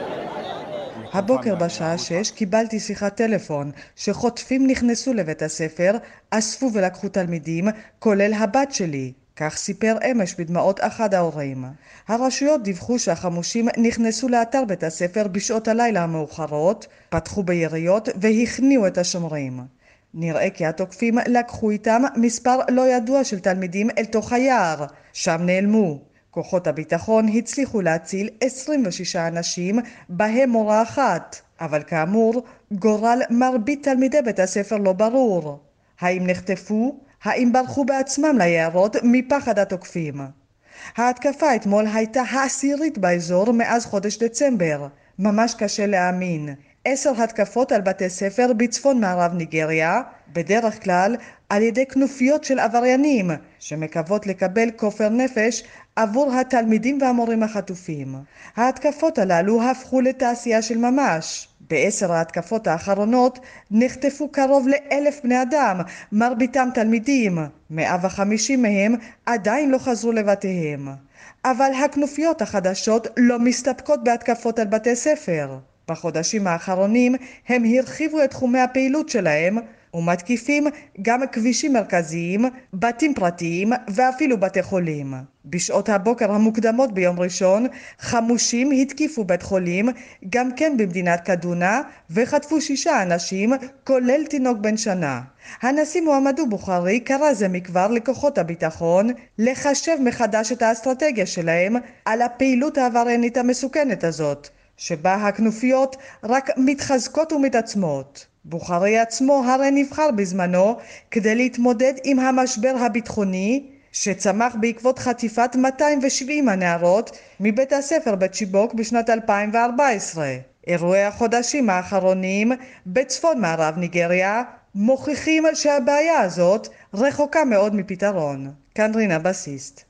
[SPEAKER 13] הבוקר בשעה שש קיבלתי שיחת טלפון שחוטפים נכנסו לבית הספר, אספו ולקחו תלמידים, כולל הבת שלי. כך סיפר אמש בדמעות אחד ההורים. הרשויות דיווחו שהחמושים נכנסו לאתר בית הספר בשעות הלילה המאוחרות, פתחו ביריות והכניעו את השומרים. נראה כי התוקפים לקחו איתם מספר לא ידוע של תלמידים אל תוך היער, שם נעלמו. כוחות הביטחון הצליחו להציל 26 אנשים, בהם מורה אחת, אבל כאמור, גורל מרבית תלמידי בית הספר לא ברור. האם נחטפו? האם ברחו בעצמם ליערות מפחד התוקפים? ההתקפה אתמול הייתה העשירית באזור מאז חודש דצמבר. ממש קשה להאמין. עשר התקפות על בתי ספר בצפון מערב ניגריה, בדרך כלל על ידי כנופיות של עבריינים שמקוות לקבל כופר נפש עבור התלמידים והמורים החטופים. ההתקפות הללו הפכו לתעשייה של ממש. בעשר ההתקפות האחרונות נחטפו קרוב לאלף בני אדם, מרביתם תלמידים. מאה וחמישים מהם עדיין לא חזרו לבתיהם. אבל הכנופיות החדשות לא מסתפקות בהתקפות על בתי ספר. בחודשים האחרונים הם הרחיבו את תחומי הפעילות שלהם ומתקיפים גם כבישים מרכזיים, בתים פרטיים ואפילו בתי חולים. בשעות הבוקר המוקדמות ביום ראשון חמושים התקיפו בית חולים גם כן במדינת קדונה וחטפו שישה אנשים כולל תינוק בן שנה. הנשיא מועמדו בוכרי קרא זה מכבר לכוחות הביטחון לחשב מחדש את האסטרטגיה שלהם על הפעילות העבריינית המסוכנת הזאת שבה הכנופיות רק מתחזקות ומתעצמות. בוכרי עצמו הרי נבחר בזמנו כדי להתמודד עם המשבר הביטחוני שצמח בעקבות חטיפת 270 הנערות מבית הספר בצ'יבוק בשנת 2014. אירועי החודשים האחרונים בצפון מערב ניגריה מוכיחים שהבעיה הזאת רחוקה מאוד מפתרון. כאן רינה בסיסט.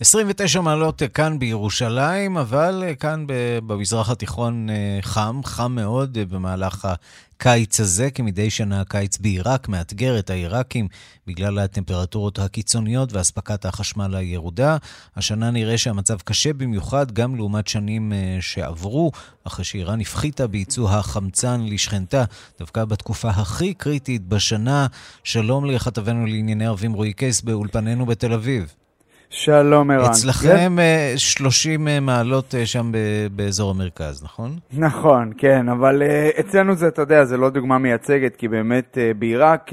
[SPEAKER 1] 29 מעלות כאן בירושלים, אבל כאן במזרח התיכון אה, חם, חם מאוד אה, במהלך הקיץ הזה, כמדי שנה הקיץ בעיראק מאתגר את העיראקים בגלל הטמפרטורות הקיצוניות ואספקת החשמל הירודה. השנה נראה שהמצב קשה במיוחד גם לעומת שנים אה, שעברו, אחרי שאיראן הפחיתה בייצוא החמצן לשכנתה, דווקא בתקופה הכי קריטית בשנה. שלום לכתבנו לענייני ערבים רועי קייס באולפנינו בתל אביב.
[SPEAKER 14] שלום ערן.
[SPEAKER 1] אצלכם כן? 30 אה, מעלות אה, שם באזור המרכז, נכון?
[SPEAKER 14] נכון, כן, אבל אה, אצלנו זה, אתה יודע, זה לא דוגמה מייצגת, כי באמת בעיראק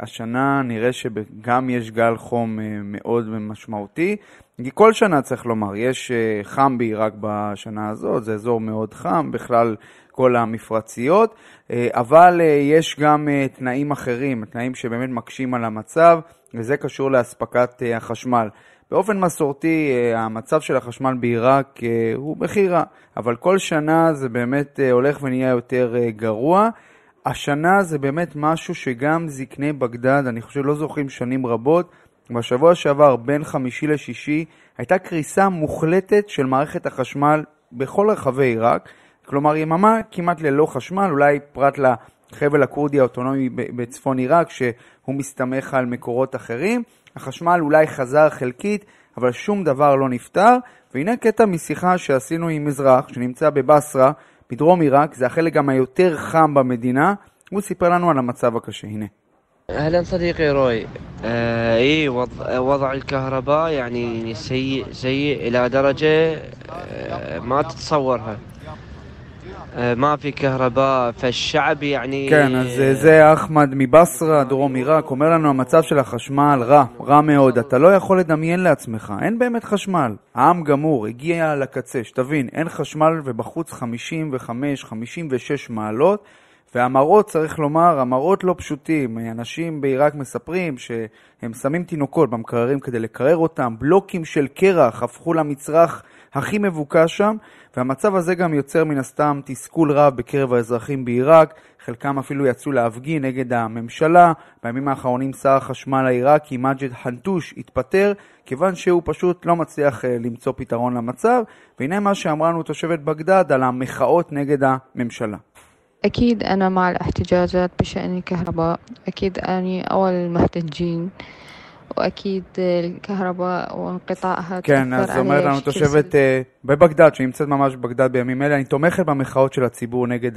[SPEAKER 14] השנה נראה שגם יש גל חום מאוד משמעותי. כי כל שנה צריך לומר, יש חם בעיראק בשנה הזאת, זה אזור מאוד חם, בכלל כל המפרציות, אבל יש גם תנאים אחרים, תנאים שבאמת מקשים על המצב, וזה קשור לאספקת החשמל. באופן מסורתי, אה, המצב של החשמל בעיראק אה, הוא בכי רע, אבל כל שנה זה באמת אה, הולך ונהיה יותר גרוע. השנה זה באמת משהו שגם זקני בגדד, אני חושב, לא זוכרים שנים רבות. בשבוע שעבר, בין חמישי לשישי, הייתה קריסה מוחלטת של מערכת החשמל בכל רחבי עיראק. כלומר, יממה כמעט ללא חשמל, אולי פרט החבל הכורדי האוטונומי בצפון עיראק, שהוא מסתמך על מקורות אחרים. החשמל אולי חזר חלקית, אבל שום דבר לא נפתר. והנה קטע משיחה שעשינו עם אזרח שנמצא בבסרה, בדרום עיראק, זה החלק גם היותר חם במדינה. הוא סיפר לנו על המצב הקשה, הנה.
[SPEAKER 15] اهلا صديقي روي آه اي وضع الكهرباء يعني سيء سيء الى درجه آه ما تتصورها ما في كهرباء فالشعب يعني
[SPEAKER 14] כן, אז זה אחמד מבסרה, דרום עיראק, אומר לנו המצב של החשמל רע, רע מאוד. אתה לא יכול לדמיין לעצמך, אין באמת חשמל. העם גמור, הגיע לקצה, שתבין, אין חשמל ובחוץ 55-56 מעלות. והמראות, צריך לומר, המראות לא פשוטים. אנשים בעיראק מספרים שהם שמים תינוקות במקררים כדי לקרר אותם, בלוקים של קרח הפכו למצרך הכי מבוקש שם, והמצב הזה גם יוצר מן הסתם תסכול רב בקרב האזרחים בעיראק, חלקם אפילו יצאו להפגין נגד הממשלה. בימים האחרונים שר החשמל העיראקי מג'ד חנטוש התפטר, כיוון שהוא פשוט לא מצליח למצוא פתרון למצב, והנה מה שאמרה לנו תושבת בגדד על המחאות נגד הממשלה.
[SPEAKER 16] أكيد أنا مع الاحتجاجات بشأن الكهرباء أكيد أنا أول المحتجين وأكيد الكهرباء وانقطاعها
[SPEAKER 14] כן, אז אומרת לנו תושבת בבגדד, שנמצאת ממש בבגדד בימים אלה, אני תומכת במחאות של הציבור נגד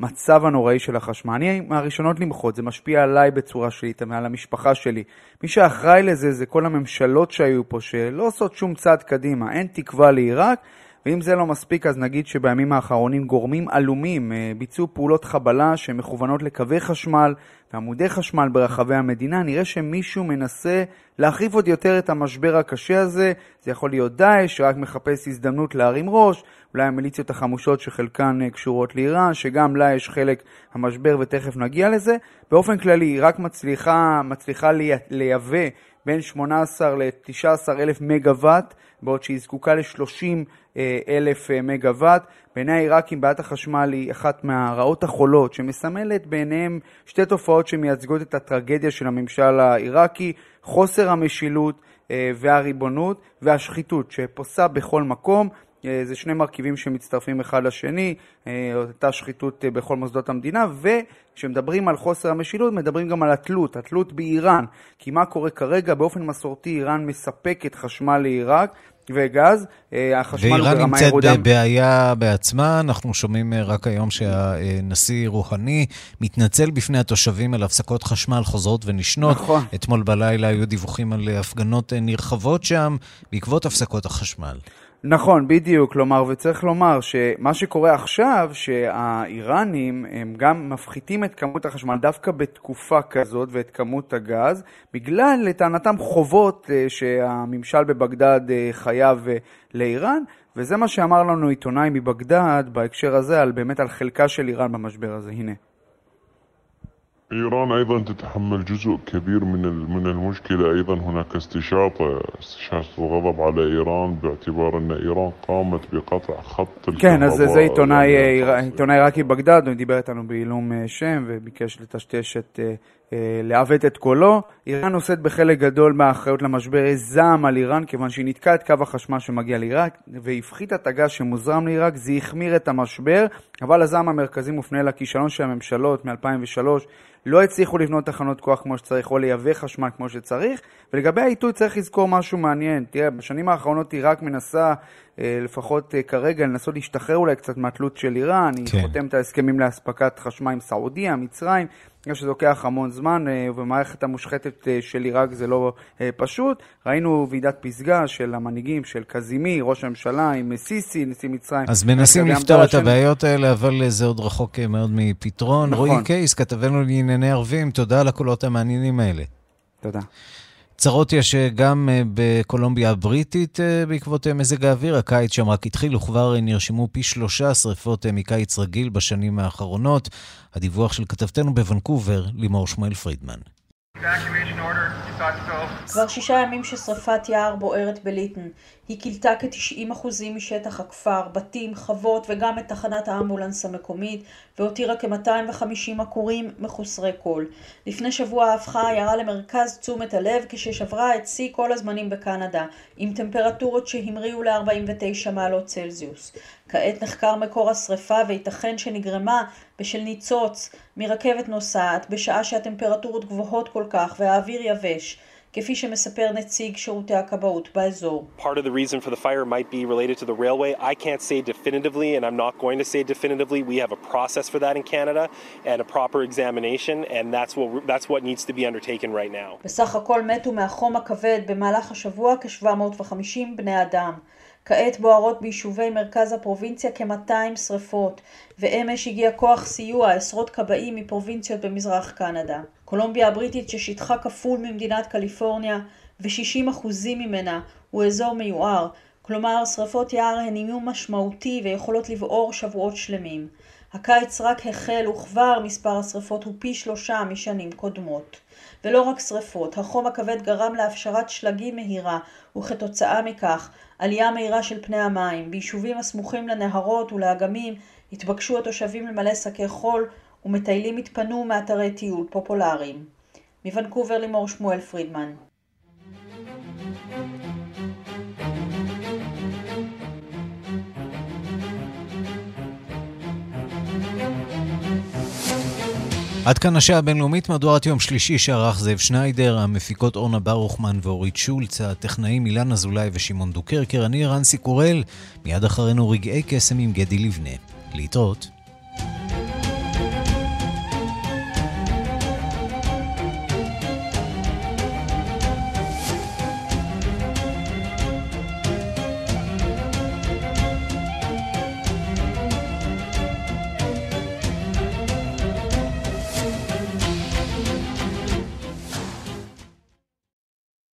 [SPEAKER 14] המצב הנוראי של החשמל. אני מהראשונות למחות, זה משפיע עליי בצורה שלילית, על המשפחה שלי. מי שאחראי לזה זה כל הממשלות שהיו פה, שלא עושות שום צעד קדימה, אין תקווה לעיראק. ואם זה לא מספיק, אז נגיד שבימים האחרונים גורמים עלומים ביצעו פעולות חבלה שמכוונות לקווי חשמל ועמודי חשמל ברחבי המדינה. נראה שמישהו מנסה להחריף עוד יותר את המשבר הקשה הזה. זה יכול להיות דאעש, שרק מחפש הזדמנות להרים ראש, אולי המיליציות החמושות שחלקן קשורות לאיראן, שגם לה יש חלק המשבר ותכף נגיע לזה. באופן כללי, היא רק מצליחה, מצליחה לייבא בין 18 ל-19 אלף מגוואט, בעוד שהיא זקוקה ל-30 אלף מגוואט. בעיני העיראקים בעיית החשמל היא אחת מהרעות החולות, שמסמלת בעיניהם שתי תופעות שמייצגות את הטרגדיה של הממשל העיראקי, חוסר המשילות והריבונות והשחיתות שפוסה בכל מקום. זה שני מרכיבים שמצטרפים אחד לשני, אותה שחיתות בכל מוסדות המדינה, וכשמדברים על חוסר המשילות, מדברים גם על התלות, התלות באיראן. כי מה קורה כרגע? באופן מסורתי איראן מספקת חשמל לעיראק, וגז, החשמל הוא ברמה ירודה.
[SPEAKER 1] ואיראן נמצאת בבעיה בעצמה, אנחנו שומעים רק היום שהנשיא רוהני מתנצל בפני התושבים על הפסקות חשמל חוזרות ונשנות.
[SPEAKER 14] נכון.
[SPEAKER 1] אתמול בלילה היו דיווחים על הפגנות נרחבות שם בעקבות הפסקות החשמל.
[SPEAKER 14] נכון, בדיוק, כלומר, וצריך לומר שמה שקורה עכשיו, שהאיראנים הם גם מפחיתים את כמות החשמל דווקא בתקופה כזאת ואת כמות הגז, בגלל לטענתם חובות שהממשל בבגדד חייב לאיראן, וזה מה שאמר לנו עיתונאי מבגדד בהקשר הזה, על באמת על חלקה של איראן במשבר הזה. הנה.
[SPEAKER 17] إيران أيضا تتحمل جزء كبير من من المشكلة أيضا هناك استشاطة استشاطة الغضب على إيران باعتبار أن إيران قامت بقطع خط
[SPEAKER 14] כן, אז זה עיתונאי עיראקי בגדד, הוא דיבר איתנו בעילום שם וביקש לטשטש את... לעוות את קולו. איראן נושאת בחלק גדול מהאחריות למשבר זעם על איראן, כיוון שהיא ניתקה את קו החשמל שמגיע לעיראק, והפחיתה את הגז שמוזרם לעיראק, זה החמיר את המשבר, אבל הזעם המרכזי מופנה לכישלון של הממשלות מ-2003, לא הצליחו לבנות תחנות כוח כמו שצריך, או לייבא חשמל כמו שצריך, ולגבי העיתוי צריך לזכור משהו מעניין. תראה, בשנים האחרונות עיראק מנסה, לפחות כרגע, לנסות להשתחרר אולי קצת מהתלות של איראן, היא כן. חותמת ההסכמים לאספקת חשמל עם סעודיה, מצרים, שזה לוקח המון זמן, ובמערכת המושחתת של עיראק זה לא פשוט. ראינו ועידת פסגה של המנהיגים, של קזימי, ראש הממשלה, עם סיסי, נשיא מצרים.
[SPEAKER 1] אז מנסים לפתור את הבעיות האלה, אבל זה עוד רחוק מאוד מפתרון.
[SPEAKER 14] נכון.
[SPEAKER 1] רועי קייס, כתבנו לענייני ערבים, תודה על הקולות המעניינים האלה.
[SPEAKER 14] תודה.
[SPEAKER 1] צרות יש גם בקולומביה הבריטית בעקבות מזג האוויר. הקיץ שם רק התחיל וכבר נרשמו פי שלושה שריפות מקיץ רגיל בשנים האחרונות. הדיווח של כתבתנו בוונקובר, לימור שמואל פרידמן.
[SPEAKER 5] כבר שישה ימים ששרפת יער בוערת בליטן. היא כילתה כ-90% משטח הכפר, בתים, חוות וגם את תחנת האמבולנס המקומית, והותירה כ-250 עקורים מחוסרי כל. לפני שבוע הפכה העיירה למרכז תשומת הלב כששברה את שיא כל הזמנים בקנדה, עם טמפרטורות שהמריאו ל-49 מעלות צלזיוס. כעת נחקר מקור השרפה וייתכן שנגרמה בשל ניצוץ מרכבת נוסעת בשעה שהטמפרטורות גבוהות כל כך והאוויר יבש, כפי שמספר נציג שירותי הכבאות באזור.
[SPEAKER 18] Part of the reason for the fire might be related to the railway. I can't say definitively and I'm not going to say definitively. We have a process for that in Canada and a proper examination and that's what, that's what needs to be undertaken right now.
[SPEAKER 5] בסך הכל מתו מהחום הכבד במהלך השבוע כ-750 בני אדם. כעת בוערות ביישובי מרכז הפרובינציה כ-200 שרפות, ואמש הגיע כוח סיוע עשרות כבאים מפרובינציות במזרח קנדה. קולומביה הבריטית ששטחה כפול ממדינת קליפורניה ו-60% ממנה הוא אזור מיוער, כלומר שרפות יער הן איום משמעותי ויכולות לבעור שבועות שלמים. הקיץ רק החל וכבר מספר השרפות הוא פי שלושה משנים קודמות. ולא רק שרפות, החום הכבד גרם להפשרת שלגים מהירה, וכתוצאה מכך עלייה מהירה של פני המים. ביישובים הסמוכים לנהרות ולאגמים התבקשו התושבים למלא שקי חול, ומטיילים התפנו מאתרי טיול פופולריים. מוונקובר לימור שמואל פרידמן
[SPEAKER 1] עד כאן השעה הבינלאומית, מהדורת יום שלישי שערך זאב שניידר, המפיקות אורנה ברוכמן ואורית שולץ, הטכנאים אילן אזולאי ושמעון דוקרקר, אני רנסי קורל, מיד אחרינו רגעי קסם עם גדי לבנה. להתראות.